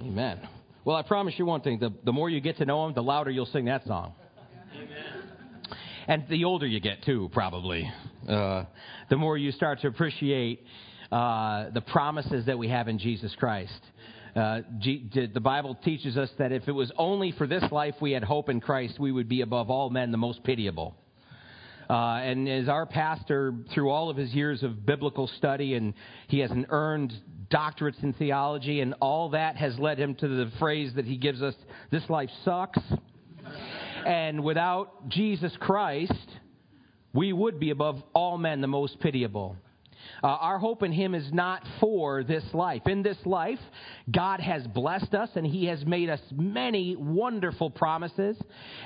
Amen. Well, I promise you one thing the, the more you get to know him, the louder you'll sing that song. Amen. And the older you get, too, probably, uh, the more you start to appreciate uh, the promises that we have in Jesus Christ. Uh, G- the Bible teaches us that if it was only for this life we had hope in Christ, we would be above all men the most pitiable. Uh, and as our pastor, through all of his years of biblical study, and he has an earned doctorates in theology, and all that has led him to the phrase that he gives us this life sucks. and without Jesus Christ, we would be above all men the most pitiable. Uh, our hope in Him is not for this life. In this life, God has blessed us and He has made us many wonderful promises,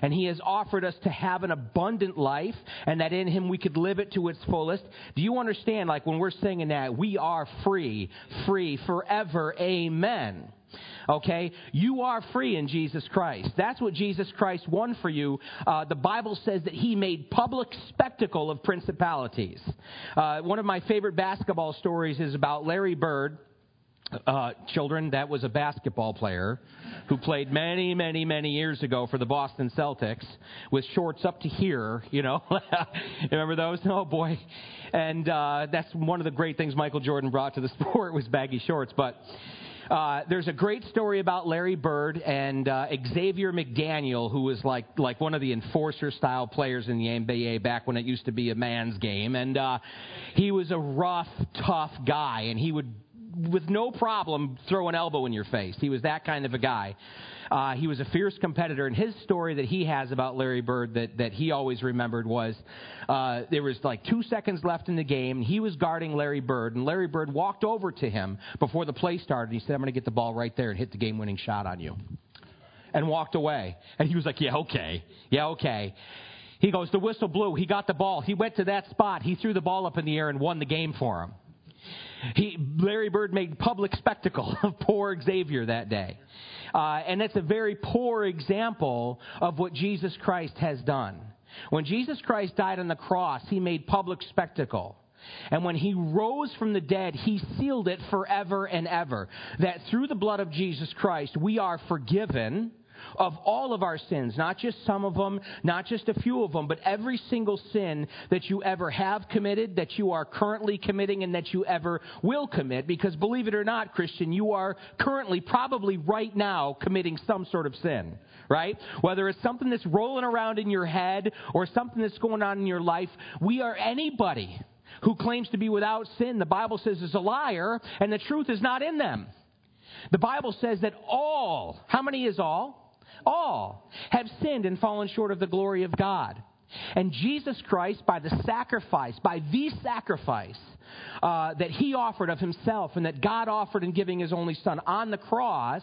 and He has offered us to have an abundant life, and that in Him we could live it to its fullest. Do you understand, like when we're singing that, we are free, free forever, amen. Okay? You are free in Jesus Christ. That's what Jesus Christ won for you. Uh, the Bible says that he made public spectacle of principalities. Uh, one of my favorite basketball stories is about Larry Bird. Uh, children, that was a basketball player who played many, many, many years ago for the Boston Celtics with shorts up to here, you know. Remember those? Oh boy. And uh, that's one of the great things Michael Jordan brought to the sport was baggy shorts. But uh, there's a great story about Larry Bird and uh, Xavier McDaniel, who was like like one of the enforcer style players in the NBA back when it used to be a man's game, and uh, he was a rough, tough guy, and he would with no problem throw an elbow in your face. He was that kind of a guy. Uh, he was a fierce competitor, and his story that he has about Larry Bird that, that he always remembered was uh, there was like two seconds left in the game. He was guarding Larry Bird, and Larry Bird walked over to him before the play started. and He said, I'm going to get the ball right there and hit the game winning shot on you. And walked away. And he was like, Yeah, okay. Yeah, okay. He goes, The whistle blew. He got the ball. He went to that spot. He threw the ball up in the air and won the game for him. He, Larry Bird made public spectacle of poor Xavier that day. Uh, and that's a very poor example of what Jesus Christ has done. When Jesus Christ died on the cross, he made public spectacle. And when he rose from the dead, he sealed it forever and ever. That through the blood of Jesus Christ, we are forgiven of all of our sins, not just some of them, not just a few of them, but every single sin that you ever have committed, that you are currently committing, and that you ever will commit. Because believe it or not, Christian, you are currently, probably right now, committing some sort of sin right? Whether it's something that's rolling around in your head or something that's going on in your life, we are anybody who claims to be without sin, the Bible says is a liar, and the truth is not in them. The Bible says that all, how many is all? All have sinned and fallen short of the glory of God. And Jesus Christ, by the sacrifice, by the sacrifice uh, that he offered of himself and that God offered in giving his only son on the cross,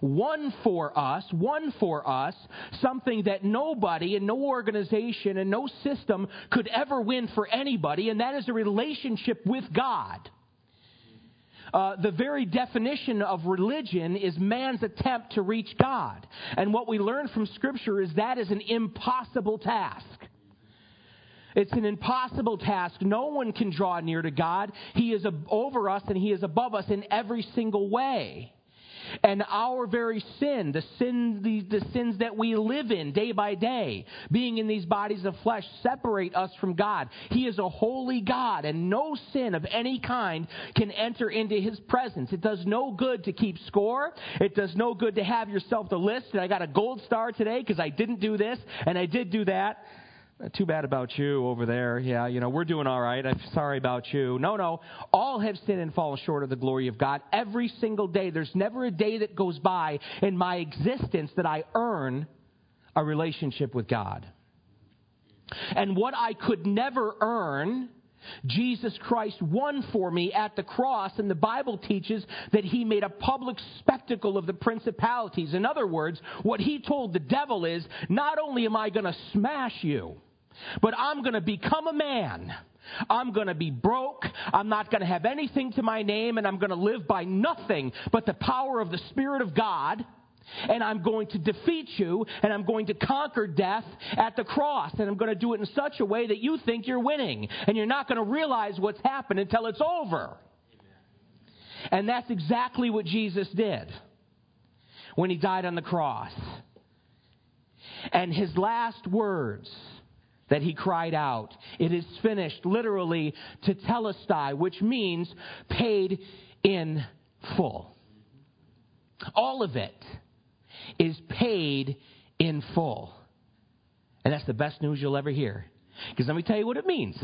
won for us, won for us something that nobody and no organization and no system could ever win for anybody, and that is a relationship with God. Uh, the very definition of religion is man's attempt to reach God. And what we learn from Scripture is that is an impossible task. It's an impossible task. No one can draw near to God. He is over us and He is above us in every single way. And our very sin, the sin, the, the sins that we live in day by day, being in these bodies of flesh, separate us from God. He is a holy God, and no sin of any kind can enter into His presence. It does no good to keep score. It does no good to have yourself the list. And I got a gold star today because I didn't do this and I did do that. Too bad about you over there. Yeah, you know, we're doing all right. I'm sorry about you. No, no. All have sinned and fallen short of the glory of God every single day. There's never a day that goes by in my existence that I earn a relationship with God. And what I could never earn, Jesus Christ won for me at the cross, and the Bible teaches that he made a public spectacle of the principalities. In other words, what he told the devil is not only am I going to smash you, but I'm going to become a man. I'm going to be broke. I'm not going to have anything to my name, and I'm going to live by nothing but the power of the Spirit of God. And I'm going to defeat you, and I'm going to conquer death at the cross. And I'm going to do it in such a way that you think you're winning. And you're not going to realize what's happened until it's over. And that's exactly what Jesus did. when he died on the cross. And his last words that he cried out, it is finished, literally, tetelestai, which means paid in full. All of it is paid in full. And that's the best news you'll ever hear. Because let me tell you what it means.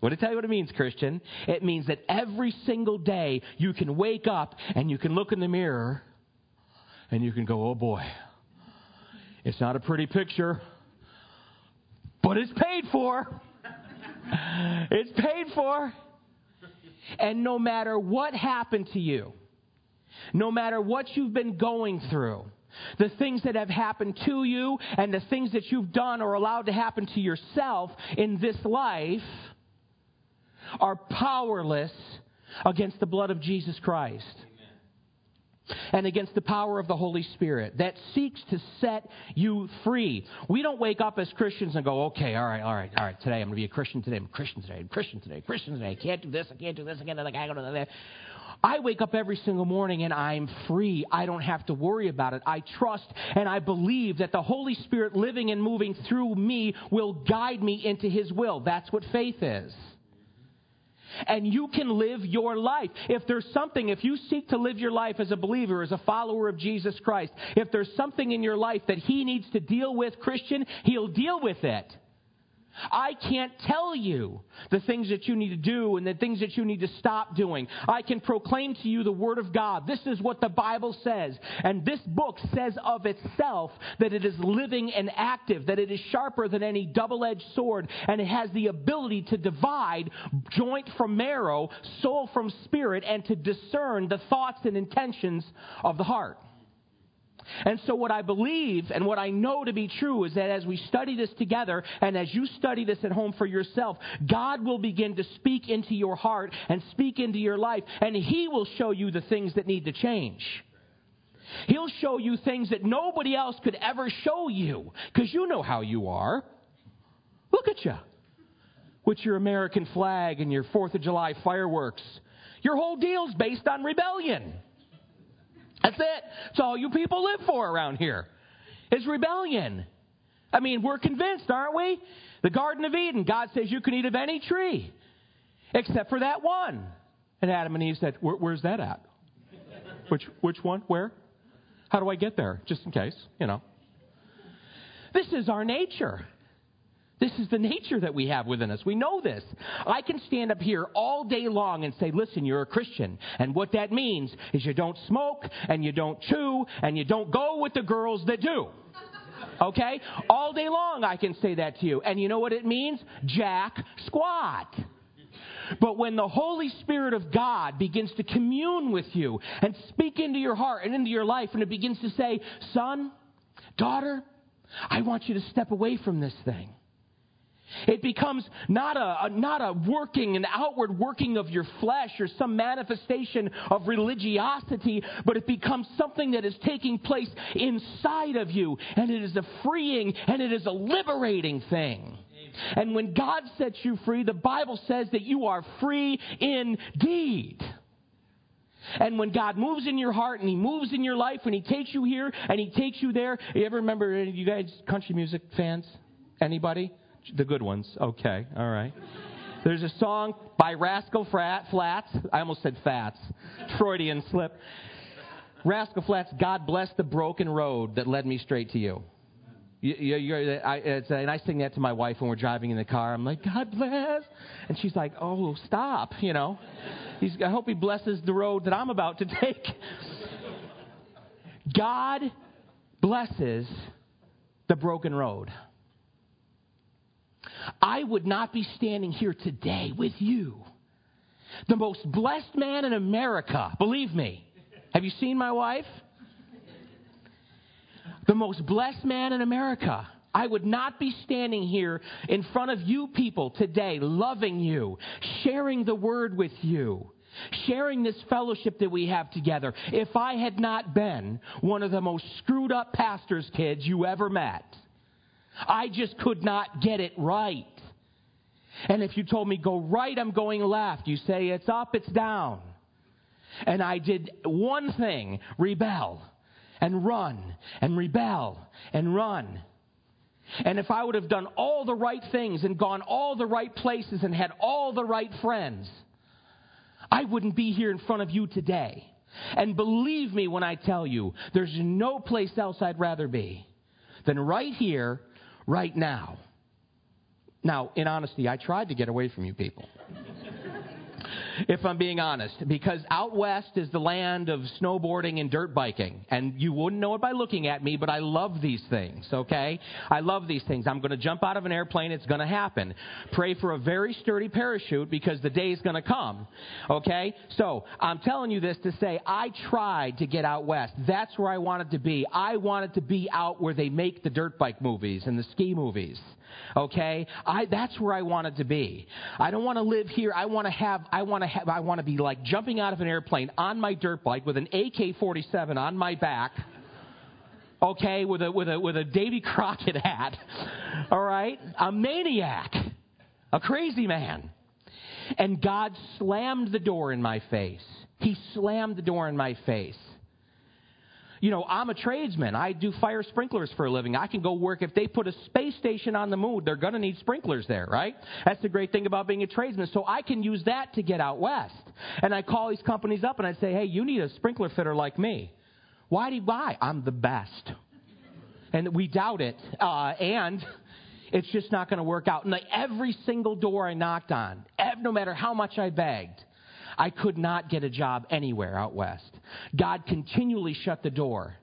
What I tell you what it means, Christian? It means that every single day you can wake up and you can look in the mirror and you can go, oh boy, it's not a pretty picture, but it's paid for. it's paid for. And no matter what happened to you, no matter what you've been going through, the things that have happened to you and the things that you've done or allowed to happen to yourself in this life are powerless against the blood of Jesus Christ and against the power of the Holy Spirit that seeks to set you free. We don't wake up as Christians and go, okay, all right, all right, all right, today I'm going to be a Christian today, I'm a Christian today, I'm a Christian today, Christian today, I can't do this, I can't do this, again, I can't do that, I can't do that. I wake up every single morning and I'm free. I don't have to worry about it. I trust and I believe that the Holy Spirit living and moving through me will guide me into His will. That's what faith is and you can live your life. If there's something, if you seek to live your life as a believer, as a follower of Jesus Christ, if there's something in your life that He needs to deal with, Christian, He'll deal with it. I can't tell you the things that you need to do and the things that you need to stop doing. I can proclaim to you the Word of God. This is what the Bible says. And this book says of itself that it is living and active, that it is sharper than any double edged sword, and it has the ability to divide joint from marrow, soul from spirit, and to discern the thoughts and intentions of the heart. And so, what I believe and what I know to be true is that as we study this together and as you study this at home for yourself, God will begin to speak into your heart and speak into your life, and He will show you the things that need to change. He'll show you things that nobody else could ever show you because you know how you are. Look at you with your American flag and your 4th of July fireworks. Your whole deal's based on rebellion. That's it. It's all you people live for around here. Is rebellion. I mean, we're convinced, aren't we? The Garden of Eden, God says you can eat of any tree except for that one. And Adam and Eve said, Where, Where's that at? Which, which one? Where? How do I get there? Just in case, you know. This is our nature. This is the nature that we have within us. We know this. I can stand up here all day long and say, listen, you're a Christian. And what that means is you don't smoke and you don't chew and you don't go with the girls that do. Okay? All day long I can say that to you. And you know what it means? Jack squat. But when the Holy Spirit of God begins to commune with you and speak into your heart and into your life, and it begins to say, son, daughter, I want you to step away from this thing. It becomes not a, a, not a working, an outward working of your flesh or some manifestation of religiosity, but it becomes something that is taking place inside of you, and it is a freeing and it is a liberating thing. And when God sets you free, the Bible says that you are free indeed. And when God moves in your heart and He moves in your life and He takes you here and He takes you there, you ever remember, any of you guys, country music fans? Anybody? The good ones. Okay, all right. There's a song by Rascal Flat, Flatts. I almost said Fats. Freudian slip. Rascal Flatts, God bless the broken road that led me straight to you. you, you I, and I sing that to my wife when we're driving in the car. I'm like, God bless. And she's like, oh, stop, you know. He's, I hope he blesses the road that I'm about to take. God blesses the broken road. I would not be standing here today with you. The most blessed man in America, believe me. Have you seen my wife? The most blessed man in America. I would not be standing here in front of you people today, loving you, sharing the word with you, sharing this fellowship that we have together, if I had not been one of the most screwed up pastor's kids you ever met. I just could not get it right. And if you told me go right, I'm going left. You say it's up, it's down. And I did one thing rebel. and run and rebel and run. And if I would have done all the right things and gone all the right places and had all the right friends, I wouldn't be here in front of you today. And believe me when I tell you, there's no place else I'd rather be than right here, right now. Now, in honesty, I tried to get away from you people if I'm being honest, because out west is the land of snowboarding and dirt biking. And you wouldn't know it by looking at me, but I love these things, okay? I love these things. I'm going to jump out of an airplane. It's going to happen. Pray for a very sturdy parachute because the day is going to come, okay? So I'm telling you this to say I tried to get out west. That's where I wanted to be. I wanted to be out where they make the dirt bike movies and the ski movies. Okay? I, that's where I wanted to be. I don't want to live here. I want to have, I want to have, I want to be like jumping out of an airplane on my dirt bike with an AK 47 on my back. Okay? With a, with a, with a Davy Crockett hat. All right? A maniac. A crazy man. And God slammed the door in my face. He slammed the door in my face you know, I'm a tradesman. I do fire sprinklers for a living. I can go work. If they put a space station on the moon, they're going to need sprinklers there, right? That's the great thing about being a tradesman. So I can use that to get out west. And I call these companies up and I say, hey, you need a sprinkler fitter like me. Why do you buy? I'm the best. And we doubt it. Uh, and it's just not going to work out. And like every single door I knocked on, no matter how much I begged, I could not get a job anywhere out west. God continually shut the door.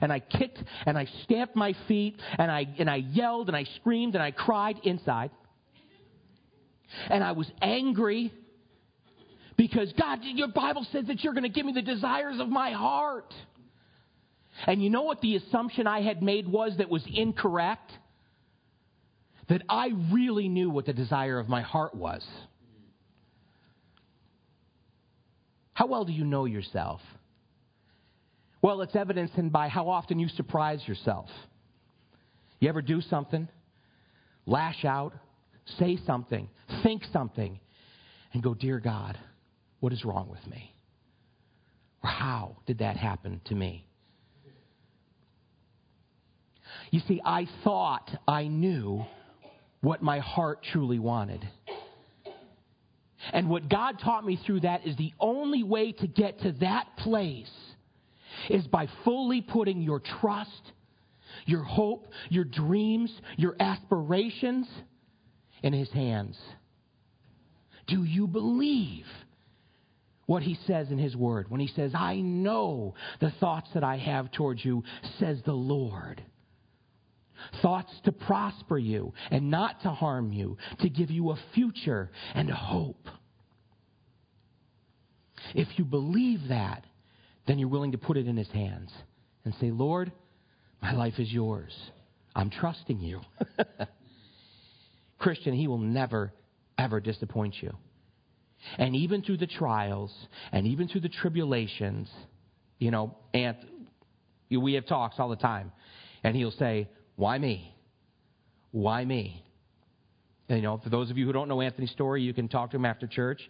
And I kicked and I stamped my feet and I, and I yelled and I screamed and I cried inside. And I was angry because God, your Bible says that you're going to give me the desires of my heart. And you know what the assumption I had made was that was incorrect? That I really knew what the desire of my heart was. How well do you know yourself? Well, it's evidenced in by how often you surprise yourself. You ever do something, lash out, say something, think something, and go, Dear God, what is wrong with me? Or how did that happen to me? You see, I thought I knew what my heart truly wanted. And what God taught me through that is the only way to get to that place is by fully putting your trust, your hope, your dreams, your aspirations in His hands. Do you believe what He says in His Word when He says, I know the thoughts that I have towards you, says the Lord? Thoughts to prosper you and not to harm you, to give you a future and a hope. If you believe that, then you're willing to put it in His hands and say, Lord, my life is yours. I'm trusting you. Christian, He will never, ever disappoint you. And even through the trials and even through the tribulations, you know, and we have talks all the time, and He'll say, Why me? Why me? And, you know, for those of you who don't know Anthony's story, you can talk to him after church.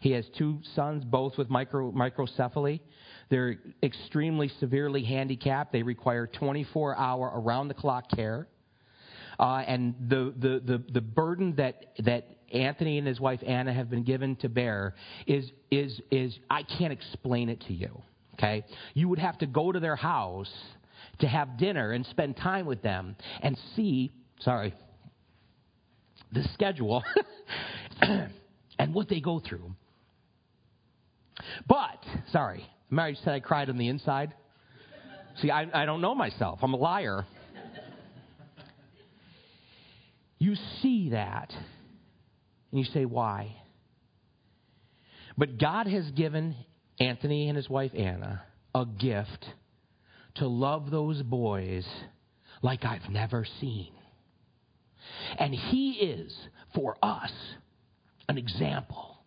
He has two sons, both with micro, microcephaly. They're extremely severely handicapped. They require 24 hour, around the clock care. Uh, and the, the, the, the burden that, that Anthony and his wife Anna have been given to bear is, is, is, I can't explain it to you. Okay? You would have to go to their house to have dinner and spend time with them and see, sorry, the schedule and what they go through. But, sorry, Mary said I cried on the inside. See, I, I don't know myself. I'm a liar. You see that, and you say, why? But God has given Anthony and his wife Anna a gift to love those boys like I've never seen. And he is, for us, an example.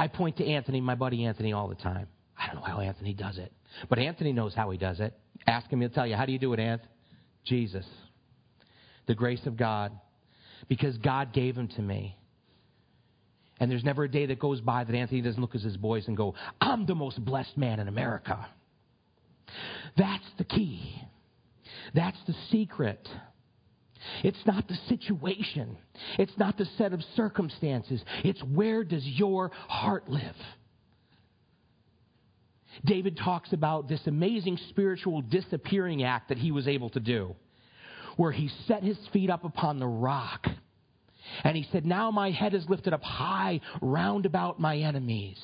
I point to Anthony, my buddy Anthony, all the time. I don't know how Anthony does it, but Anthony knows how he does it. Ask him, he'll tell you. How do you do it, Anth? Jesus. The grace of God. Because God gave him to me. And there's never a day that goes by that Anthony doesn't look at his boys and go, I'm the most blessed man in America. That's the key. That's the secret. It's not the situation. It's not the set of circumstances. It's where does your heart live? David talks about this amazing spiritual disappearing act that he was able to do, where he set his feet up upon the rock. And he said, Now my head is lifted up high round about my enemies.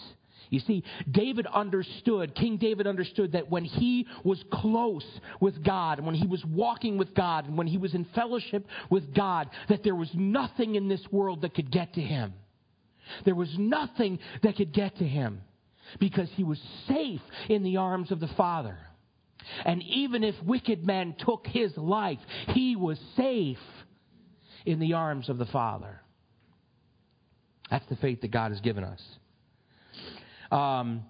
You see, David understood, King David understood that when he was close with God, when he was walking with God, and when he was in fellowship with God, that there was nothing in this world that could get to him. There was nothing that could get to him because he was safe in the arms of the Father. And even if wicked men took his life, he was safe in the arms of the Father. That's the faith that God has given us. Um,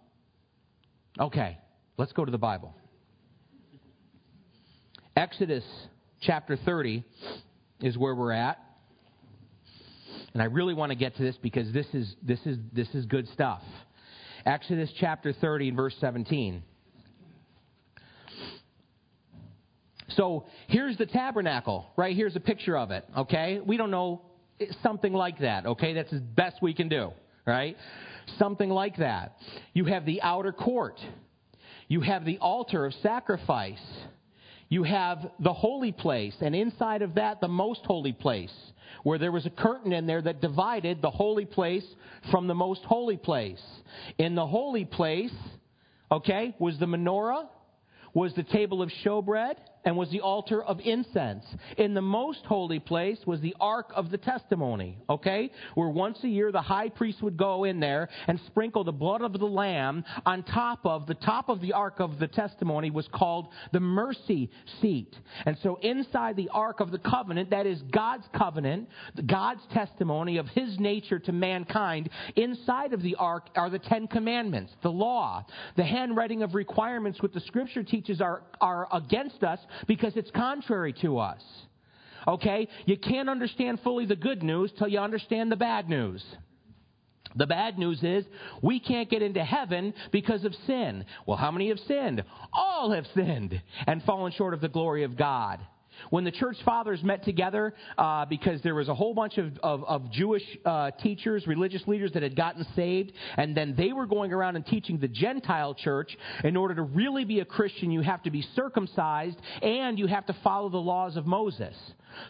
okay, let's go to the Bible. Exodus chapter 30 is where we're at. And I really want to get to this because this is, this is, this is good stuff. Exodus chapter 30 and verse 17. So here's the tabernacle, right? Here's a picture of it, okay? We don't know something like that, okay? That's the best we can do, right? Something like that. You have the outer court. You have the altar of sacrifice. You have the holy place, and inside of that, the most holy place, where there was a curtain in there that divided the holy place from the most holy place. In the holy place, okay, was the menorah, was the table of showbread, and was the altar of incense. In the most holy place was the ark of the testimony, okay? Where once a year the high priest would go in there and sprinkle the blood of the lamb on top of the top of the ark of the testimony was called the mercy seat. And so inside the ark of the covenant, that is God's covenant, God's testimony of his nature to mankind, inside of the ark are the 10 commandments, the law, the handwriting of requirements which the scripture teaches are are against us because it's contrary to us. Okay? You can't understand fully the good news till you understand the bad news. The bad news is we can't get into heaven because of sin. Well, how many have sinned? All have sinned and fallen short of the glory of God. When the church fathers met together, uh, because there was a whole bunch of, of, of Jewish uh, teachers, religious leaders that had gotten saved, and then they were going around and teaching the Gentile church, in order to really be a Christian, you have to be circumcised and you have to follow the laws of Moses.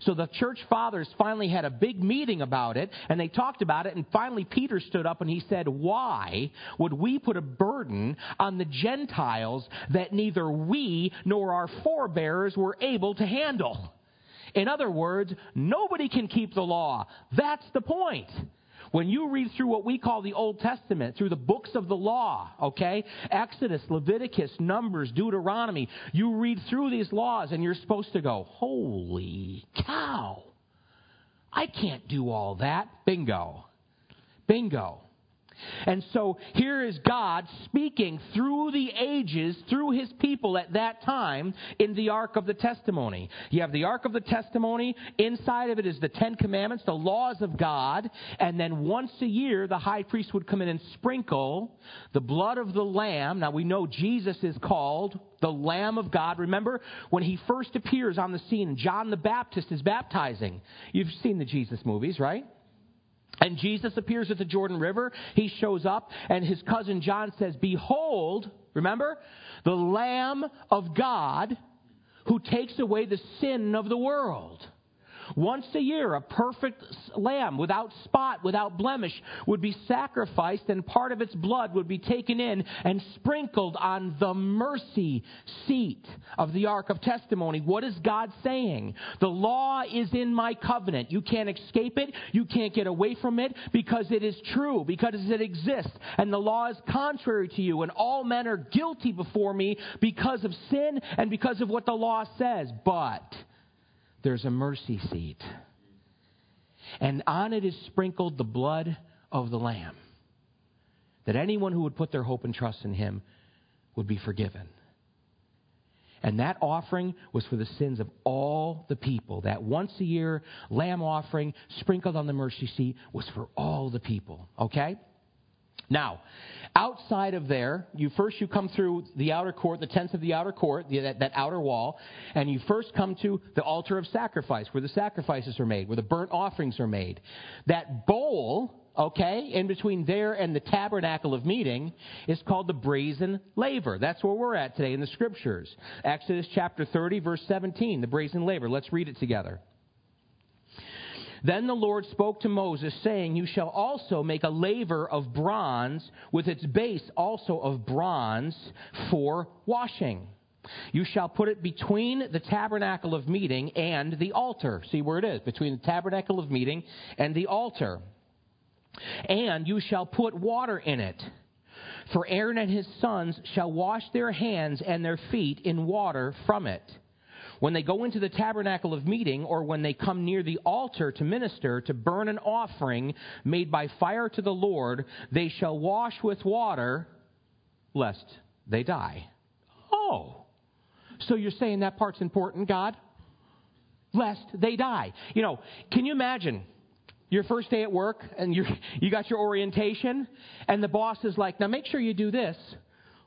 So the church fathers finally had a big meeting about it, and they talked about it, and finally Peter stood up and he said, Why would we put a burden on the Gentiles that neither we nor our forebears were able to handle? In other words, nobody can keep the law. That's the point. When you read through what we call the Old Testament, through the books of the law, okay? Exodus, Leviticus, Numbers, Deuteronomy, you read through these laws and you're supposed to go, holy cow. I can't do all that. Bingo. Bingo. And so here is God speaking through the ages, through his people at that time in the Ark of the Testimony. You have the Ark of the Testimony. Inside of it is the Ten Commandments, the laws of God. And then once a year, the high priest would come in and sprinkle the blood of the Lamb. Now we know Jesus is called the Lamb of God. Remember when he first appears on the scene, John the Baptist is baptizing. You've seen the Jesus movies, right? And Jesus appears at the Jordan River. He shows up, and his cousin John says, Behold, remember, the Lamb of God who takes away the sin of the world. Once a year, a perfect lamb without spot, without blemish, would be sacrificed, and part of its blood would be taken in and sprinkled on the mercy seat of the Ark of Testimony. What is God saying? The law is in my covenant. You can't escape it. You can't get away from it because it is true, because it exists. And the law is contrary to you, and all men are guilty before me because of sin and because of what the law says. But there's a mercy seat. And on it is sprinkled the blood of the Lamb. That anyone who would put their hope and trust in him would be forgiven. And that offering was for the sins of all the people. That once a year lamb offering sprinkled on the mercy seat was for all the people. Okay? Now, outside of there, you first you come through the outer court, the tents of the outer court, the, that, that outer wall, and you first come to the altar of sacrifice, where the sacrifices are made, where the burnt offerings are made. That bowl, okay, in between there and the tabernacle of meeting, is called the brazen laver. That's where we're at today in the scriptures. Exodus chapter 30, verse 17, the brazen laver. Let's read it together. Then the Lord spoke to Moses, saying, You shall also make a laver of bronze, with its base also of bronze, for washing. You shall put it between the tabernacle of meeting and the altar. See where it is, between the tabernacle of meeting and the altar. And you shall put water in it. For Aaron and his sons shall wash their hands and their feet in water from it. When they go into the tabernacle of meeting, or when they come near the altar to minister, to burn an offering made by fire to the Lord, they shall wash with water, lest they die. Oh. So you're saying that part's important, God? Lest they die. You know, can you imagine your first day at work and you you got your orientation and the boss is like, "Now make sure you do this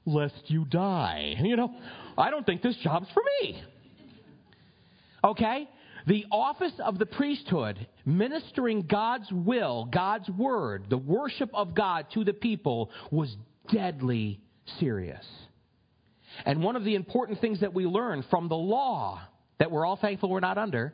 lest you die." You know, I don't think this job's for me. Okay? The office of the priesthood, ministering God's will, God's word, the worship of God to the people, was deadly serious. And one of the important things that we learn from the law that we're all thankful we're not under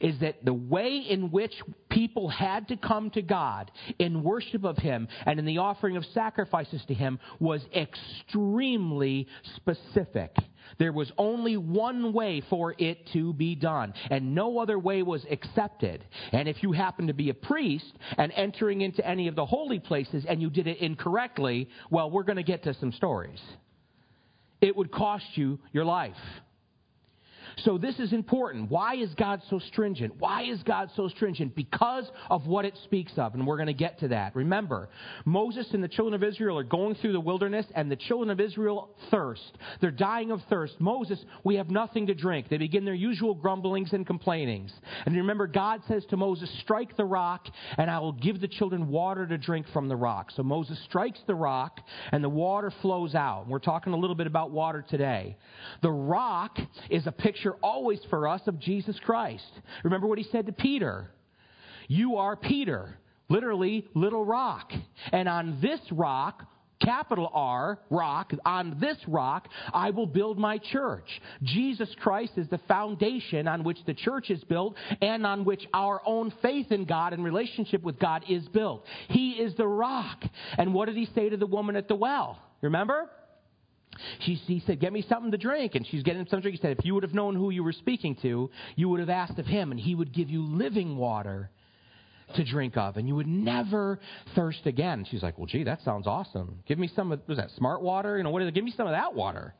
is that the way in which people had to come to God in worship of Him and in the offering of sacrifices to Him was extremely specific. There was only one way for it to be done, and no other way was accepted. And if you happened to be a priest and entering into any of the holy places and you did it incorrectly, well, we're going to get to some stories. It would cost you your life. So this is important. Why is God so stringent? Why is God so stringent? Because of what it speaks of, and we're going to get to that. Remember, Moses and the children of Israel are going through the wilderness, and the children of Israel thirst. They're dying of thirst. Moses, we have nothing to drink. They begin their usual grumblings and complainings. And remember, God says to Moses, Strike the rock, and I will give the children water to drink from the rock. So Moses strikes the rock, and the water flows out. We're talking a little bit about water today. The rock is a picture picture always for us of Jesus Christ. Remember what he said to Peter You are Peter, literally, little rock. And on this rock, capital R, rock, on this rock I will build my church. Jesus Christ is the foundation on which the church is built and on which our own faith in God and relationship with God is built. He is the rock. And what did he say to the woman at the well? Remember? She, he said, Get me something to drink. And she's getting him to drink. He said, If you would have known who you were speaking to, you would have asked of him, and he would give you living water to drink of, and you would never thirst again. She's like, Well, gee, that sounds awesome. Give me some of, was that smart water? You know, what is it? Give me some of that water.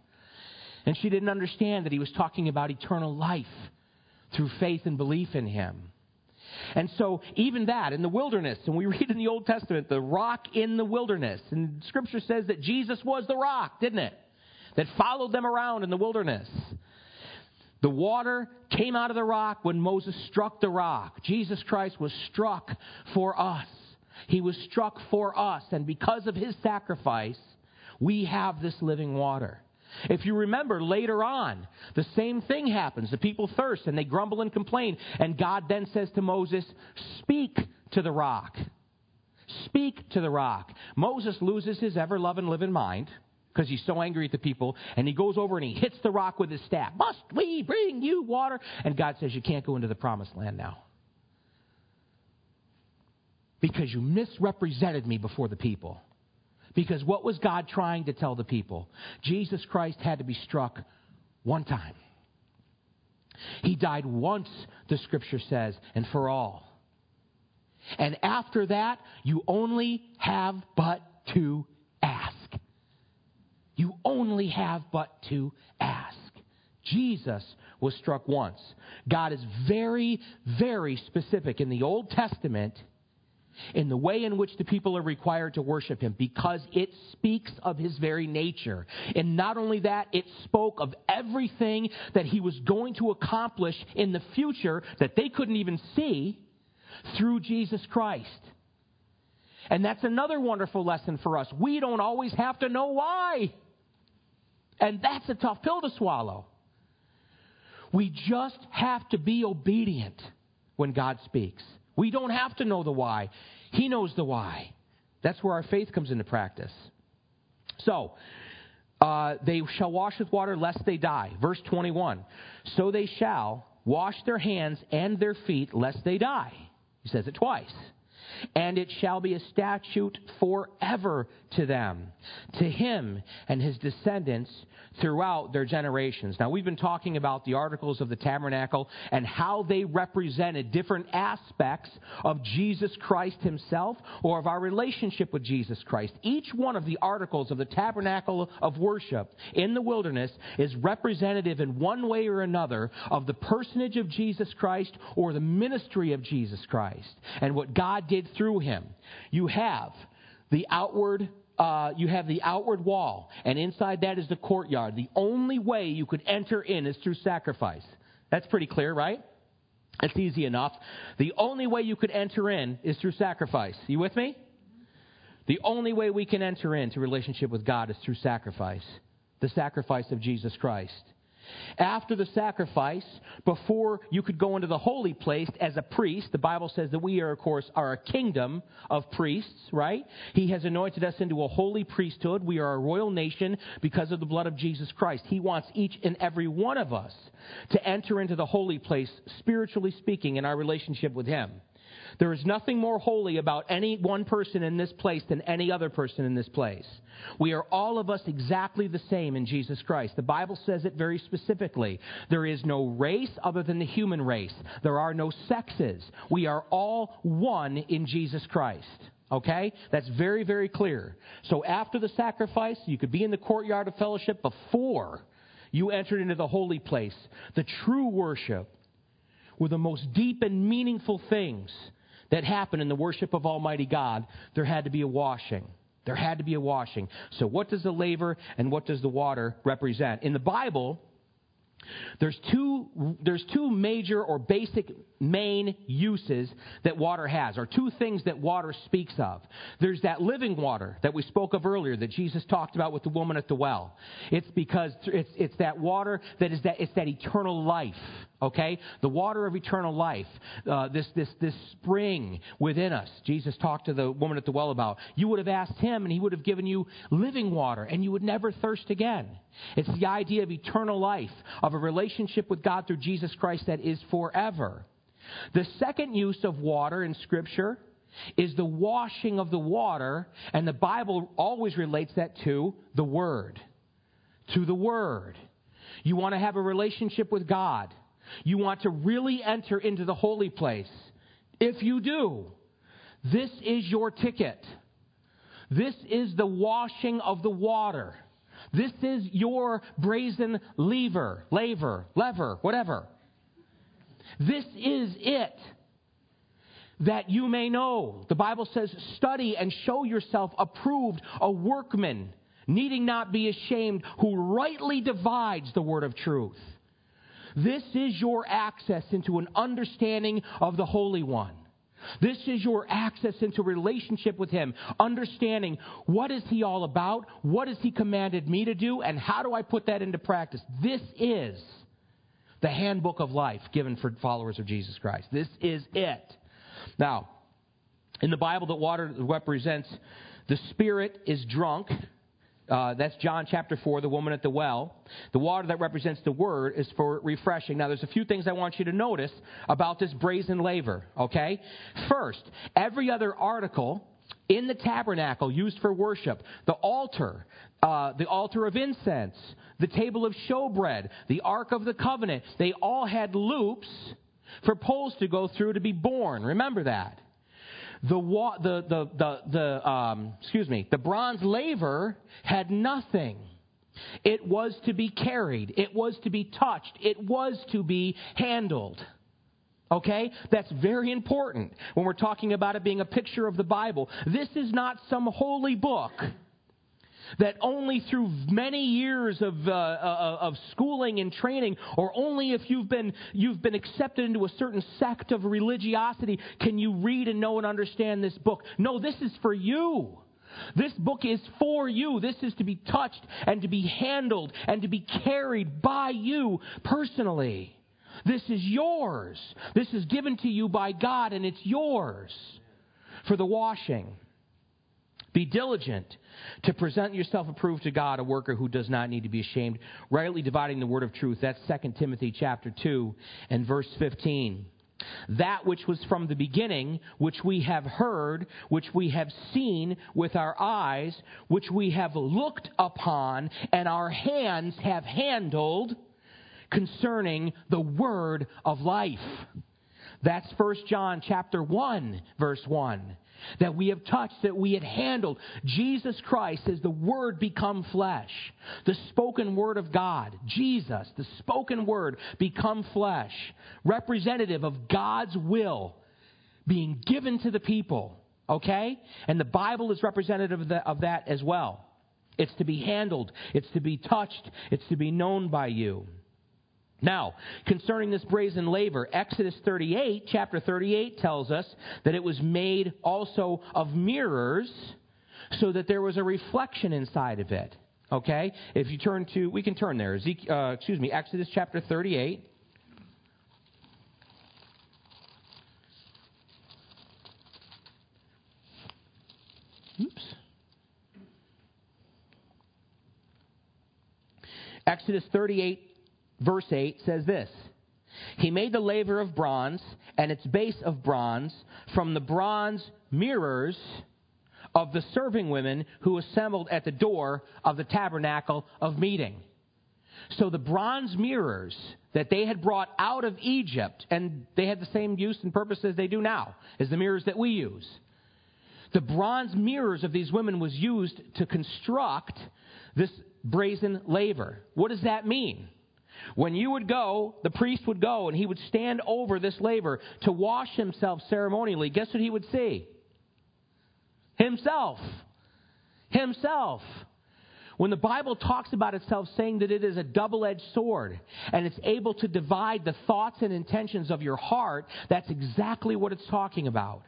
And she didn't understand that he was talking about eternal life through faith and belief in him. And so, even that, in the wilderness, and we read in the Old Testament, the rock in the wilderness, and Scripture says that Jesus was the rock, didn't it? That followed them around in the wilderness. The water came out of the rock when Moses struck the rock. Jesus Christ was struck for us. He was struck for us, and because of his sacrifice, we have this living water. If you remember later on, the same thing happens. The people thirst and they grumble and complain, and God then says to Moses, Speak to the rock. Speak to the rock. Moses loses his ever loving, living mind because he's so angry at the people. And he goes over and he hits the rock with his staff. Must we bring you water? And God says, You can't go into the promised land now. Because you misrepresented me before the people. Because what was God trying to tell the people? Jesus Christ had to be struck one time. He died once, the scripture says, and for all. And after that, you only have but ask. You only have but to ask. Jesus was struck once. God is very, very specific in the Old Testament in the way in which the people are required to worship him because it speaks of his very nature. And not only that, it spoke of everything that he was going to accomplish in the future that they couldn't even see through Jesus Christ. And that's another wonderful lesson for us. We don't always have to know why. And that's a tough pill to swallow. We just have to be obedient when God speaks. We don't have to know the why. He knows the why. That's where our faith comes into practice. So, uh, they shall wash with water lest they die. Verse 21. So they shall wash their hands and their feet lest they die. He says it twice and it shall be a statute forever to them, to him and his descendants throughout their generations. Now, we've been talking about the articles of the tabernacle and how they represented different aspects of Jesus Christ himself or of our relationship with Jesus Christ. Each one of the articles of the tabernacle of worship in the wilderness is representative in one way or another of the personage of Jesus Christ or the ministry of Jesus Christ and what God did through him. You have the outward uh, you have the outward wall, and inside that is the courtyard. The only way you could enter in is through sacrifice. That's pretty clear, right? It's easy enough. The only way you could enter in is through sacrifice. You with me? The only way we can enter into relationship with God is through sacrifice. The sacrifice of Jesus Christ. After the sacrifice, before you could go into the holy place as a priest, the Bible says that we are, of course, are a kingdom of priests, right? He has anointed us into a holy priesthood. We are a royal nation because of the blood of Jesus Christ. He wants each and every one of us to enter into the holy place, spiritually speaking, in our relationship with Him. There is nothing more holy about any one person in this place than any other person in this place. We are all of us exactly the same in Jesus Christ. The Bible says it very specifically. There is no race other than the human race. There are no sexes. We are all one in Jesus Christ. Okay? That's very, very clear. So after the sacrifice, you could be in the courtyard of fellowship before you entered into the holy place. The true worship were the most deep and meaningful things that happened in the worship of Almighty God, there had to be a washing. There had to be a washing. So, what does the laver and what does the water represent? In the Bible, there's two, there's two major or basic main uses that water has, or two things that water speaks of. There's that living water that we spoke of earlier that Jesus talked about with the woman at the well. It's because it's, it's that water that is that, it's that eternal life. Okay? The water of eternal life. Uh, this, this, this spring within us. Jesus talked to the woman at the well about. You would have asked him and he would have given you living water and you would never thirst again. It's the idea of eternal life, of a relationship with God through Jesus Christ that is forever. The second use of water in Scripture is the washing of the water, and the Bible always relates that to the Word. To the Word. You want to have a relationship with God. You want to really enter into the holy place. If you do, this is your ticket. This is the washing of the water. This is your brazen lever, laver, lever, whatever. This is it. That you may know. The Bible says, study and show yourself approved, a workman, needing not be ashamed, who rightly divides the word of truth. This is your access into an understanding of the Holy One. This is your access into relationship with Him, understanding what is He all about, what has He commanded me to do, and how do I put that into practice. This is the handbook of life given for followers of Jesus Christ. This is it. Now, in the Bible, that water represents the Spirit is drunk. Uh, that's John chapter 4, the woman at the well. The water that represents the Word is for refreshing. Now, there's a few things I want you to notice about this brazen laver, okay? First, every other article in the tabernacle used for worship, the altar, uh, the altar of incense, the table of showbread, the ark of the covenant, they all had loops for poles to go through to be borne. Remember that. The, wa- the, the, the, the um, excuse me, the bronze laver had nothing. It was to be carried. It was to be touched. It was to be handled. Okay? That's very important when we're talking about it being a picture of the Bible. This is not some holy book that only through many years of, uh, uh, of schooling and training, or only if you've been, you've been accepted into a certain sect of religiosity, can you read and know and understand this book. No, this is for you. This book is for you. This is to be touched and to be handled and to be carried by you personally. This is yours. This is given to you by God and it's yours for the washing. Be diligent to present yourself approved to God, a worker who does not need to be ashamed, rightly dividing the word of truth. That's 2 Timothy chapter 2 and verse 15. That which was from the beginning, which we have heard, which we have seen with our eyes, which we have looked upon, and our hands have handled concerning the word of life. That's 1 John chapter 1 verse 1 that we have touched, that we had handled. Jesus Christ is the Word become flesh. The spoken Word of God. Jesus, the spoken Word become flesh. Representative of God's will being given to the people. Okay? And the Bible is representative of, the, of that as well. It's to be handled, it's to be touched, it's to be known by you. Now, concerning this brazen laver, Exodus 38, chapter 38 tells us that it was made also of mirrors so that there was a reflection inside of it. Okay? If you turn to, we can turn there. uh, excuse me, Exodus chapter 38. Oops. Exodus 38, verse 8 says this He made the laver of bronze and its base of bronze from the bronze mirrors of the serving women who assembled at the door of the tabernacle of meeting. So the bronze mirrors that they had brought out of Egypt, and they had the same use and purpose as they do now, as the mirrors that we use. The bronze mirrors of these women was used to construct this brazen laver. What does that mean? When you would go, the priest would go and he would stand over this laver to wash himself ceremonially. Guess what he would see? Himself. Himself. When the Bible talks about itself saying that it is a double edged sword and it's able to divide the thoughts and intentions of your heart, that's exactly what it's talking about.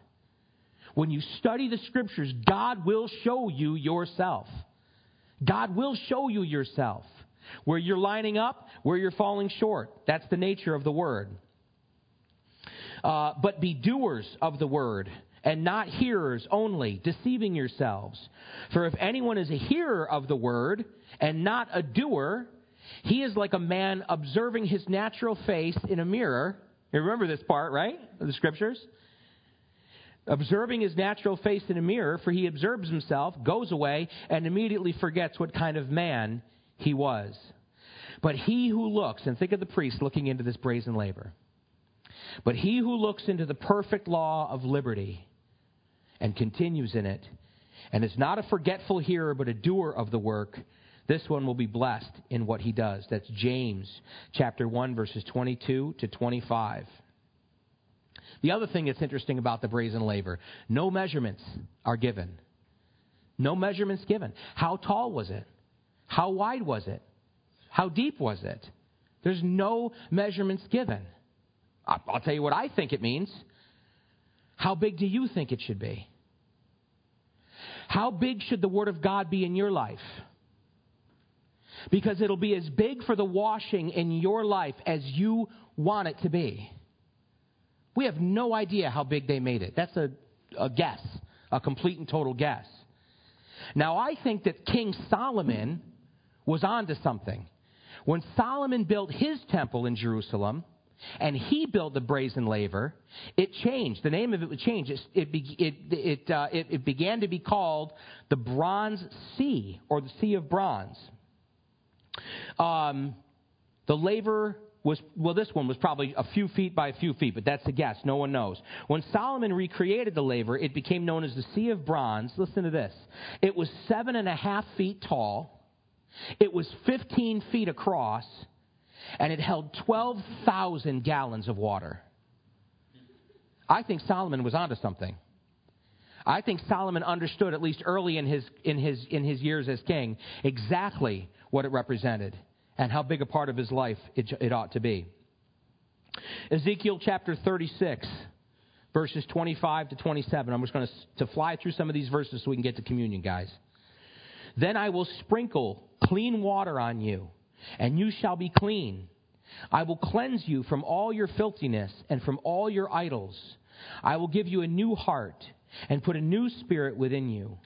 When you study the scriptures, God will show you yourself. God will show you yourself. Where you're lining up, where you're falling short. That's the nature of the word. Uh, but be doers of the word and not hearers only, deceiving yourselves. For if anyone is a hearer of the word and not a doer, he is like a man observing his natural face in a mirror. You remember this part, right? Of the scriptures? Observing his natural face in a mirror, for he observes himself, goes away, and immediately forgets what kind of man he was. But he who looks, and think of the priest looking into this brazen laver, but he who looks into the perfect law of liberty and continues in it, and is not a forgetful hearer, but a doer of the work, this one will be blessed in what he does. That's James chapter 1, verses 22 to 25. The other thing that's interesting about the brazen laver no measurements are given. No measurements given. How tall was it? How wide was it? How deep was it? There's no measurements given. I'll tell you what I think it means. How big do you think it should be? How big should the Word of God be in your life? Because it'll be as big for the washing in your life as you want it to be. We have no idea how big they made it. That's a, a guess, a complete and total guess. Now, I think that King Solomon was onto something. When Solomon built his temple in Jerusalem, and he built the brazen laver, it changed. The name of it would change. It, it, it, uh, it, it began to be called the Bronze Sea, or the Sea of Bronze. Um, the laver was, well, this one was probably a few feet by a few feet, but that's a guess. No one knows. When Solomon recreated the laver, it became known as the Sea of Bronze. Listen to this. It was seven and a half feet tall it was 15 feet across, and it held 12,000 gallons of water. I think Solomon was onto something. I think Solomon understood, at least early in his, in, his, in his years as king, exactly what it represented and how big a part of his life it, it ought to be. Ezekiel chapter 36, verses 25 to 27. I'm just going to, to fly through some of these verses so we can get to communion, guys. Then I will sprinkle clean water on you, and you shall be clean. I will cleanse you from all your filthiness and from all your idols. I will give you a new heart and put a new spirit within you.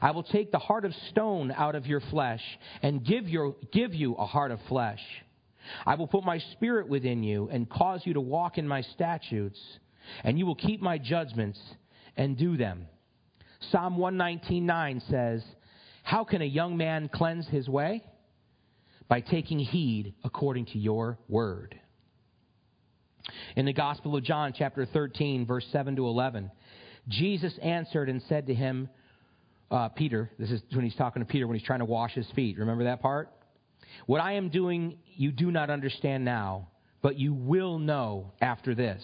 I will take the heart of stone out of your flesh and give, your, give you a heart of flesh. I will put my spirit within you and cause you to walk in my statutes, and you will keep my judgments and do them. Psalm 119.9 says, How can a young man cleanse his way? By taking heed according to your word. In the Gospel of John, chapter 13, verse 7 to 11, Jesus answered and said to him, uh, Peter, this is when he's talking to Peter when he's trying to wash his feet. Remember that part? What I am doing, you do not understand now, but you will know after this.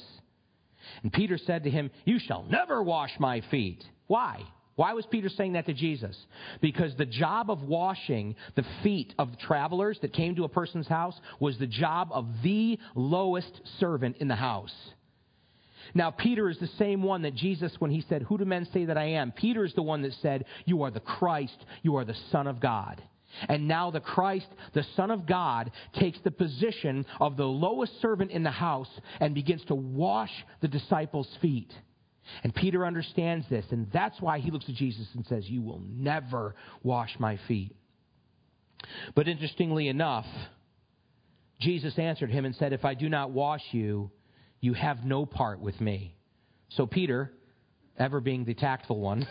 And Peter said to him, You shall never wash my feet. Why? Why was Peter saying that to Jesus? Because the job of washing the feet of travelers that came to a person's house was the job of the lowest servant in the house. Now, Peter is the same one that Jesus, when he said, Who do men say that I am? Peter is the one that said, You are the Christ, you are the Son of God. And now the Christ, the Son of God, takes the position of the lowest servant in the house and begins to wash the disciples' feet. And Peter understands this, and that's why he looks at Jesus and says, You will never wash my feet. But interestingly enough, Jesus answered him and said, If I do not wash you, you have no part with me. So Peter, ever being the tactful one,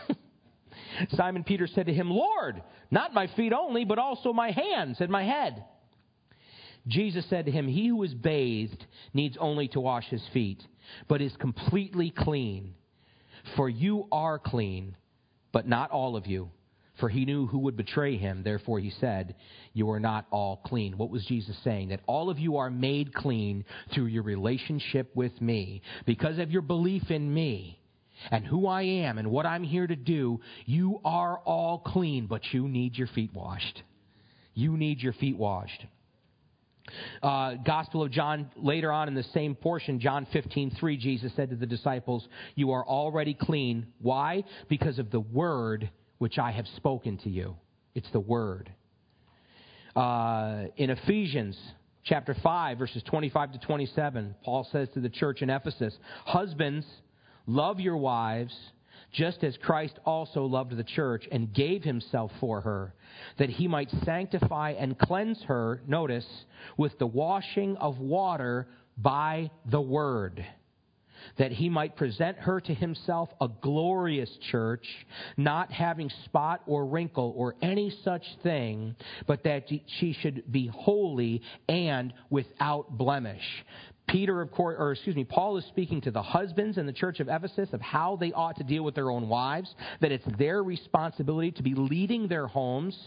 Simon Peter said to him, Lord, not my feet only, but also my hands and my head. Jesus said to him, He who is bathed needs only to wash his feet, but is completely clean. For you are clean, but not all of you. For he knew who would betray him. Therefore he said, You are not all clean. What was Jesus saying? That all of you are made clean through your relationship with me. Because of your belief in me and who I am and what I'm here to do, you are all clean, but you need your feet washed. You need your feet washed. Uh, Gospel of John, later on in the same portion, John 15, 3, Jesus said to the disciples, You are already clean. Why? Because of the word which I have spoken to you. It's the word. Uh, in Ephesians chapter 5, verses 25 to 27, Paul says to the church in Ephesus, Husbands, love your wives just as Christ also loved the church and gave himself for her, that he might sanctify and cleanse her, notice, with the washing of water by the word that he might present her to himself a glorious church, not having spot or wrinkle or any such thing, but that she should be holy and without blemish. Peter, of course, or excuse me, Paul is speaking to the husbands in the church of Ephesus of how they ought to deal with their own wives, that it's their responsibility to be leading their homes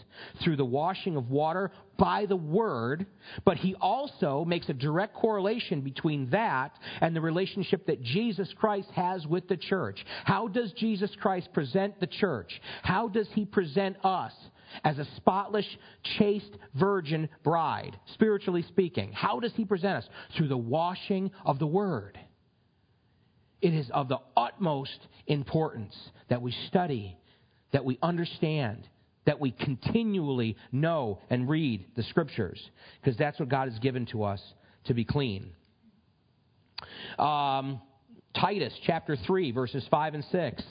through the washing of water by the word, but he also makes a direct correlation between that and the relationship that Jesus Christ has with the church. How does Jesus Christ present the church? How does he present us? As a spotless, chaste virgin bride, spiritually speaking. How does he present us? Through the washing of the Word. It is of the utmost importance that we study, that we understand, that we continually know and read the Scriptures, because that's what God has given to us to be clean. Um, Titus chapter 3, verses 5 and 6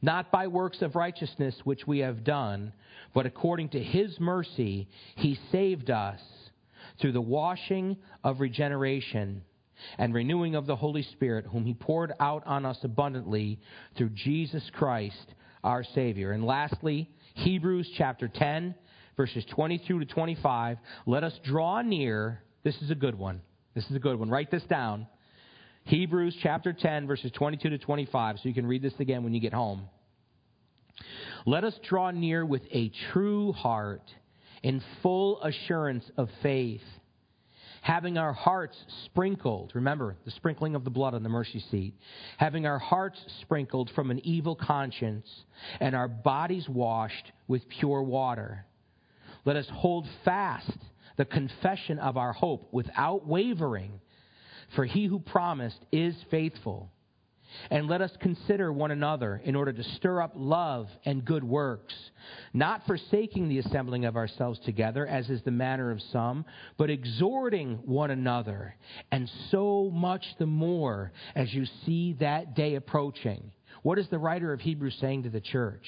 not by works of righteousness which we have done, but according to his mercy, he saved us through the washing of regeneration and renewing of the Holy Spirit, whom he poured out on us abundantly through Jesus Christ our Savior. And lastly, Hebrews chapter 10, verses 22 to 25. Let us draw near. This is a good one. This is a good one. Write this down. Hebrews chapter 10, verses 22 to 25, so you can read this again when you get home. Let us draw near with a true heart in full assurance of faith having our hearts sprinkled. Remember, the sprinkling of the blood on the mercy seat. Having our hearts sprinkled from an evil conscience and our bodies washed with pure water. Let us hold fast the confession of our hope without wavering, for he who promised is faithful. And let us consider one another in order to stir up love and good works, not forsaking the assembling of ourselves together, as is the manner of some, but exhorting one another, and so much the more as you see that day approaching. What is the writer of Hebrews saying to the church?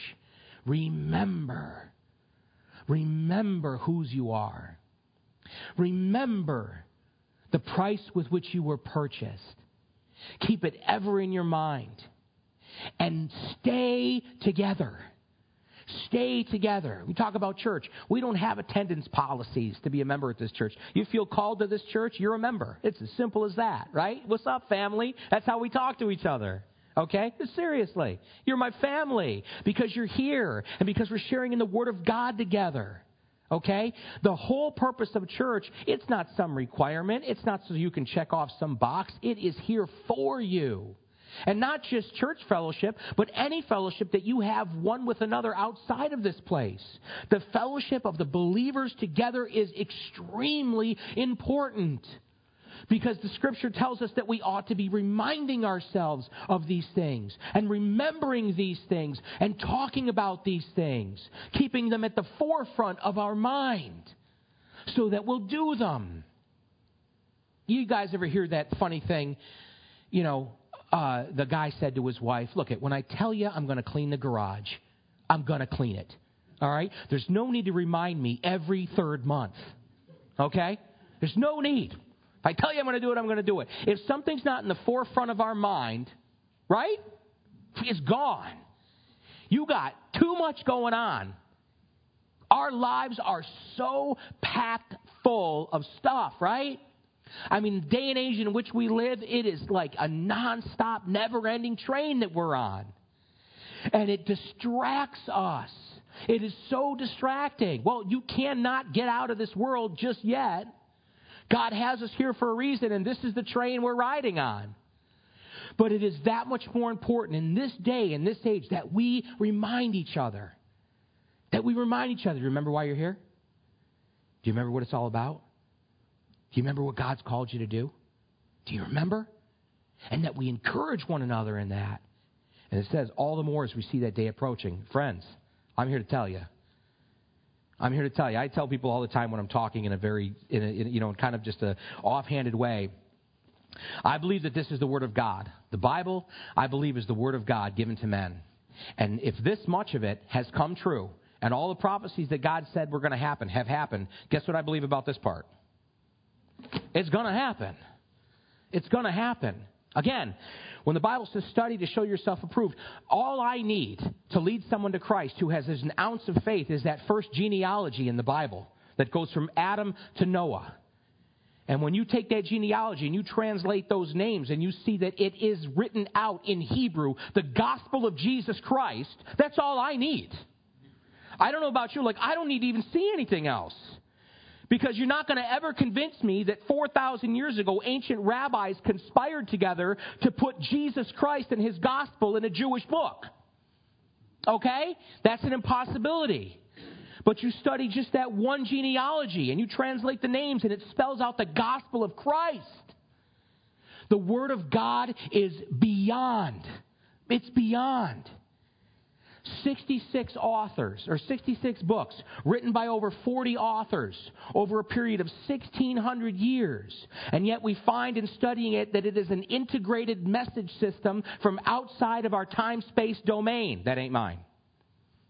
Remember. Remember whose you are. Remember the price with which you were purchased. Keep it ever in your mind. And stay together. Stay together. We talk about church. We don't have attendance policies to be a member at this church. You feel called to this church, you're a member. It's as simple as that, right? What's up, family? That's how we talk to each other. Okay? Seriously. You're my family because you're here and because we're sharing in the Word of God together. Okay? The whole purpose of church, it's not some requirement. It's not so you can check off some box. It is here for you. And not just church fellowship, but any fellowship that you have one with another outside of this place. The fellowship of the believers together is extremely important. Because the scripture tells us that we ought to be reminding ourselves of these things and remembering these things and talking about these things, keeping them at the forefront of our mind so that we'll do them. You guys ever hear that funny thing? You know, uh, the guy said to his wife, Look, it, when I tell you I'm going to clean the garage, I'm going to clean it. All right? There's no need to remind me every third month. Okay? There's no need. If I tell you I'm going to do it, I'm going to do it. If something's not in the forefront of our mind, right? It's gone. You got too much going on. Our lives are so packed full of stuff, right? I mean, day and age in which we live, it is like a nonstop, never ending train that we're on. And it distracts us. It is so distracting. Well, you cannot get out of this world just yet. God has us here for a reason, and this is the train we're riding on. But it is that much more important in this day, in this age, that we remind each other. That we remind each other. Do you remember why you're here? Do you remember what it's all about? Do you remember what God's called you to do? Do you remember? And that we encourage one another in that. And it says, all the more as we see that day approaching. Friends, I'm here to tell you, I'm here to tell you. I tell people all the time when I'm talking in a very, in a, in, you know, kind of just a offhanded way. I believe that this is the Word of God. The Bible, I believe, is the Word of God given to men. And if this much of it has come true, and all the prophecies that God said were going to happen have happened, guess what I believe about this part? It's going to happen. It's going to happen. Again, when the Bible says study to show yourself approved, all I need to lead someone to Christ who has an ounce of faith is that first genealogy in the Bible that goes from Adam to Noah. And when you take that genealogy and you translate those names and you see that it is written out in Hebrew, the gospel of Jesus Christ, that's all I need. I don't know about you, like, I don't need to even see anything else. Because you're not going to ever convince me that 4,000 years ago, ancient rabbis conspired together to put Jesus Christ and his gospel in a Jewish book. Okay? That's an impossibility. But you study just that one genealogy and you translate the names and it spells out the gospel of Christ. The Word of God is beyond. It's beyond. 66 authors, or 66 books, written by over 40 authors over a period of 1,600 years. And yet we find in studying it that it is an integrated message system from outside of our time space domain. That ain't mine.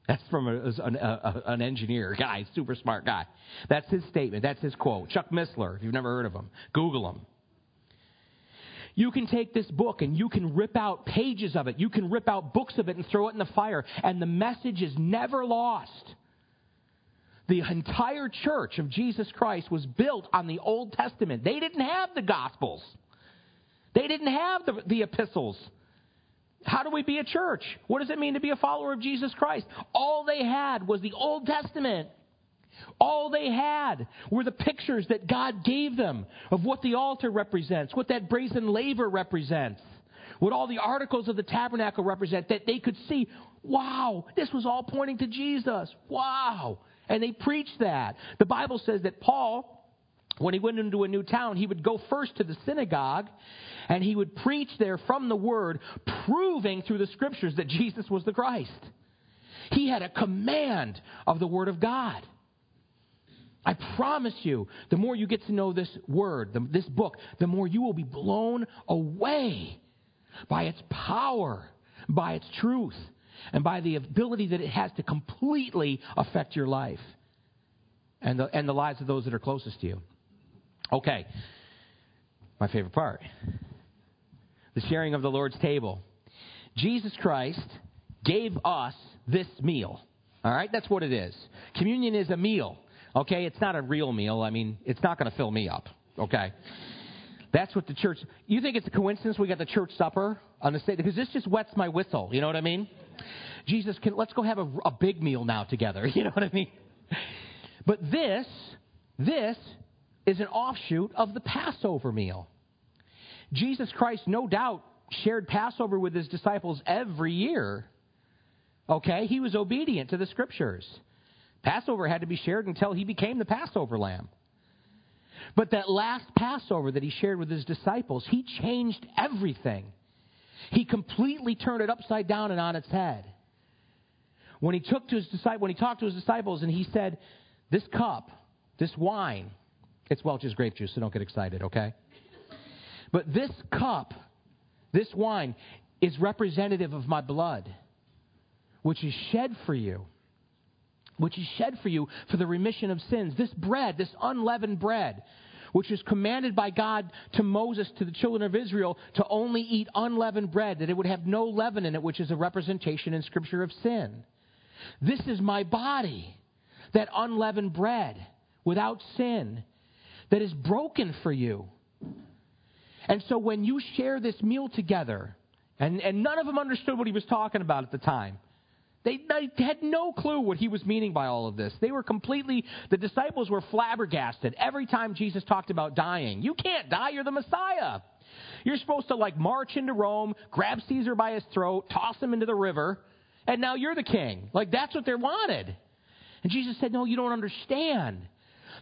That's from a, an, a, an, engineer guy, super smart guy. That's his statement. That's his quote. Chuck Missler, if you've never heard of him, Google him. You can take this book and you can rip out pages of it. You can rip out books of it and throw it in the fire, and the message is never lost. The entire church of Jesus Christ was built on the Old Testament. They didn't have the Gospels, they didn't have the, the epistles. How do we be a church? What does it mean to be a follower of Jesus Christ? All they had was the Old Testament. All they had were the pictures that God gave them of what the altar represents, what that brazen laver represents, what all the articles of the tabernacle represent, that they could see, wow, this was all pointing to Jesus. Wow. And they preached that. The Bible says that Paul, when he went into a new town, he would go first to the synagogue and he would preach there from the Word, proving through the Scriptures that Jesus was the Christ. He had a command of the Word of God. I promise you, the more you get to know this Word, the, this book, the more you will be blown away by its power, by its truth, and by the ability that it has to completely affect your life and the, and the lives of those that are closest to you. Okay, my favorite part the sharing of the Lord's table. Jesus Christ gave us this meal. All right, that's what it is. Communion is a meal. Okay, it's not a real meal. I mean, it's not going to fill me up. Okay. That's what the church. You think it's a coincidence we got the church supper on the stage because this just wets my whistle. You know what I mean? Jesus, can, let's go have a, a big meal now together. You know what I mean? But this, this is an offshoot of the Passover meal. Jesus Christ, no doubt, shared Passover with his disciples every year. Okay? He was obedient to the scriptures. Passover had to be shared until he became the Passover lamb. But that last Passover that he shared with his disciples, he changed everything. He completely turned it upside down and on its head. When he took to his disciples, when he talked to his disciples and he said, "This cup, this wine, it's Welch's grape juice, so don't get excited, okay? But this cup, this wine, is representative of my blood, which is shed for you. Which is shed for you for the remission of sins. This bread, this unleavened bread, which is commanded by God to Moses, to the children of Israel, to only eat unleavened bread, that it would have no leaven in it, which is a representation in Scripture of sin. This is my body, that unleavened bread, without sin, that is broken for you. And so when you share this meal together, and, and none of them understood what he was talking about at the time. They, they, had no clue what he was meaning by all of this. They were completely, the disciples were flabbergasted every time Jesus talked about dying. You can't die, you're the Messiah. You're supposed to like march into Rome, grab Caesar by his throat, toss him into the river, and now you're the king. Like that's what they wanted. And Jesus said, No, you don't understand.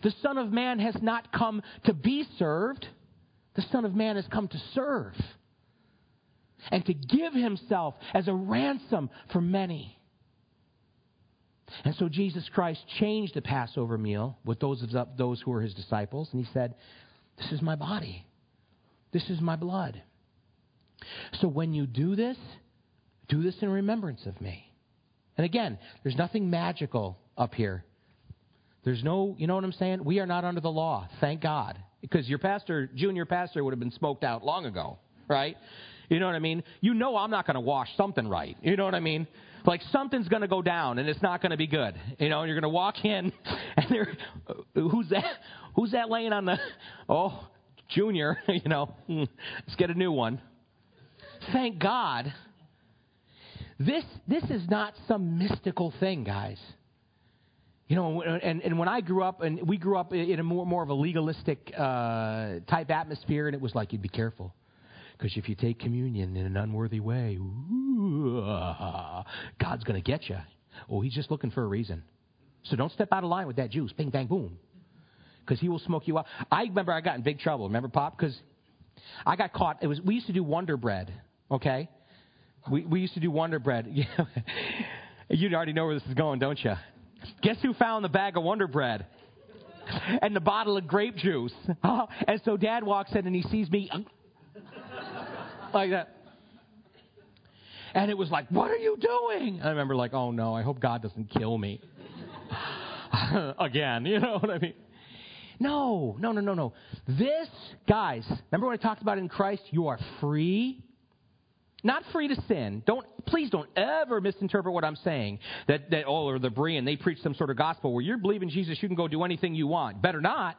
The Son of Man has not come to be served, the Son of Man has come to serve and to give himself as a ransom for many. And so Jesus Christ changed the Passover meal with those of those who were his disciples, and he said, This is my body. This is my blood. So when you do this, do this in remembrance of me. And again, there's nothing magical up here. There's no, you know what I'm saying? We are not under the law, thank God. Because your pastor, junior pastor, would have been smoked out long ago, right? You know what I mean? You know I'm not going to wash something right. You know what I mean? Like something's going to go down and it's not going to be good. You know, you're going to walk in and there, who's that? Who's that laying on the? Oh, junior. You know, hmm, let's get a new one. Thank God. This this is not some mystical thing, guys. You know, and, and when I grew up, and we grew up in a more, more of a legalistic uh, type atmosphere, and it was like, you'd be careful. Because if you take communion in an unworthy way, ooh, God's going to get you. Oh, he's just looking for a reason. So don't step out of line with that juice. Bing, bang, boom. Because he will smoke you out. I remember I got in big trouble. Remember, Pop? Because I got caught. It was we used to do Wonder Bread. Okay, we we used to do Wonder Bread. you already know where this is going, don't you? Guess who found the bag of Wonder Bread? And the bottle of grape juice. and so dad walks in and he sees me like that. And it was like, What are you doing? I remember, like, Oh no, I hope God doesn't kill me. Again, you know what I mean? No, no, no, no, no. This, guys, remember what I talked about in Christ? You are free not free to sin. Don't please don't ever misinterpret what I'm saying. That that oh or the Berean they preach some sort of gospel where you're believing Jesus, you can go do anything you want. Better not.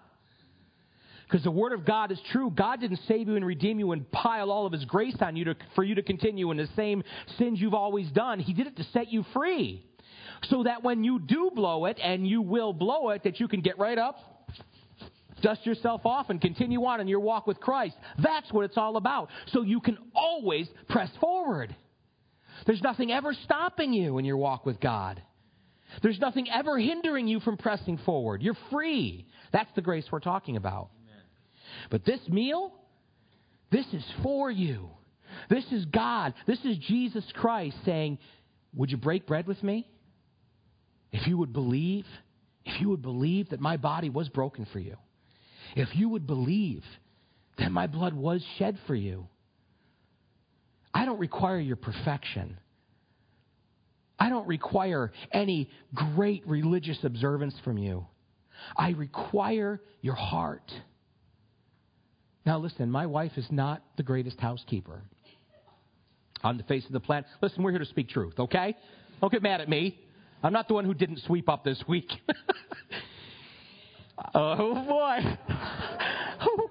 Because the word of God is true. God didn't save you and redeem you and pile all of his grace on you to, for you to continue in the same sins you've always done. He did it to set you free. so that when you do blow it, and you will blow it, that you can get right up, dust yourself off, and continue on in your walk with Christ. That's what it's all about. So you can always press forward. There's nothing ever stopping you in your walk with God. There's nothing ever hindering you from pressing forward. You're free. That's the grace we're talking about. But this meal, this is for you. This is God. This is Jesus Christ saying, Would you break bread with me? If you would believe, if you would believe that my body was broken for you, if you would believe that my blood was shed for you, I don't require your perfection. I don't require any great religious observance from you. I require your heart. Now, listen, my wife is not the greatest housekeeper on the face of the planet. Listen, we're here to speak truth, okay? Don't get mad at me. I'm not the one who didn't sweep up this week. oh, boy.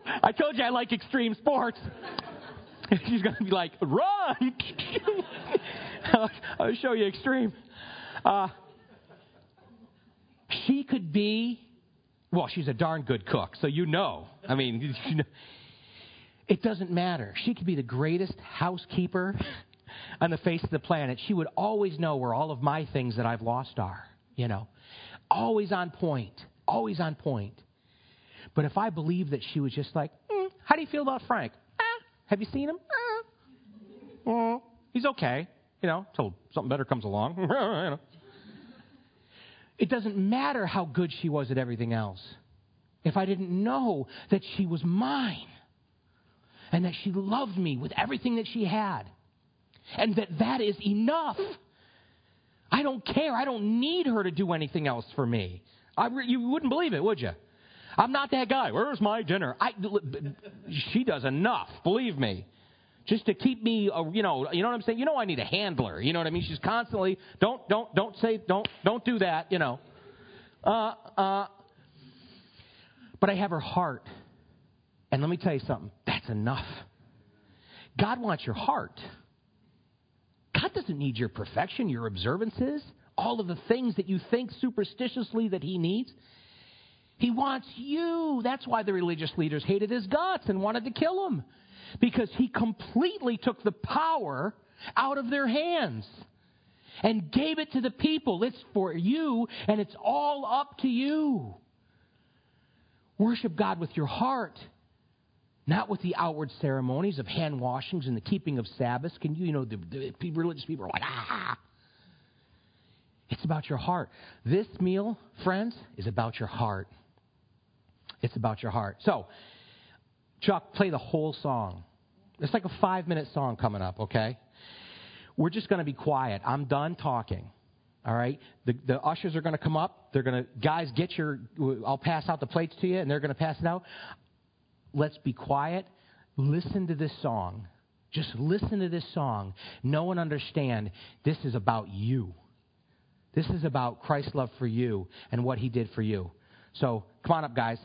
I told you I like extreme sports. She's going to be like, run! I'll show you extreme. Uh, she could be, well, she's a darn good cook, so you know. I mean, you know, it doesn't matter. She could be the greatest housekeeper on the face of the planet. She would always know where all of my things that I've lost are, you know. Always on point. Always on point. But if I believe that she was just like, mm, how do you feel about Frank? Ah, have you seen him? Ah. Mm, he's okay you know, till something better comes along. you know. It doesn't matter how good she was at everything else. If I didn't know that she was mine and that she loved me with everything that she had and that that is enough. I don't care. I don't need her to do anything else for me. You wouldn't believe it, would you? I'm not that guy. Where's my dinner? I, she does enough, believe me just to keep me, uh, you know, you know what I'm saying? You know, I need a handler. You know what I mean? She's constantly, don't, don't, don't say, don't, don't do that. You know, uh, uh. But I have her heart, and let me tell you something. That's enough. God wants your heart. God doesn't need your perfection, your observances, all of the things that you think superstitiously that He needs. He wants you. That's why the religious leaders hated his guts and wanted to kill him because he completely took the power out of their hands and gave it to the people. It's for you, and it's all up to you. Worship God with your heart, not with the outward ceremonies of hand washings and the keeping of Sabbaths. Can you, you know, the, the religious people are like, ah. It's about your heart. This meal, friends, is about your heart. It's about your heart. So, Chuck, play the whole song. It's like a five minute song coming up, okay? We're just going to be quiet. I'm done talking. All right? The, the ushers are going to come up. They're going to, guys, get your, I'll pass out the plates to you, and they're going to pass it out. Let's be quiet. Listen to this song. Just listen to this song. Know and understand this is about you. This is about Christ's love for you and what he did for you. So come on up, guys.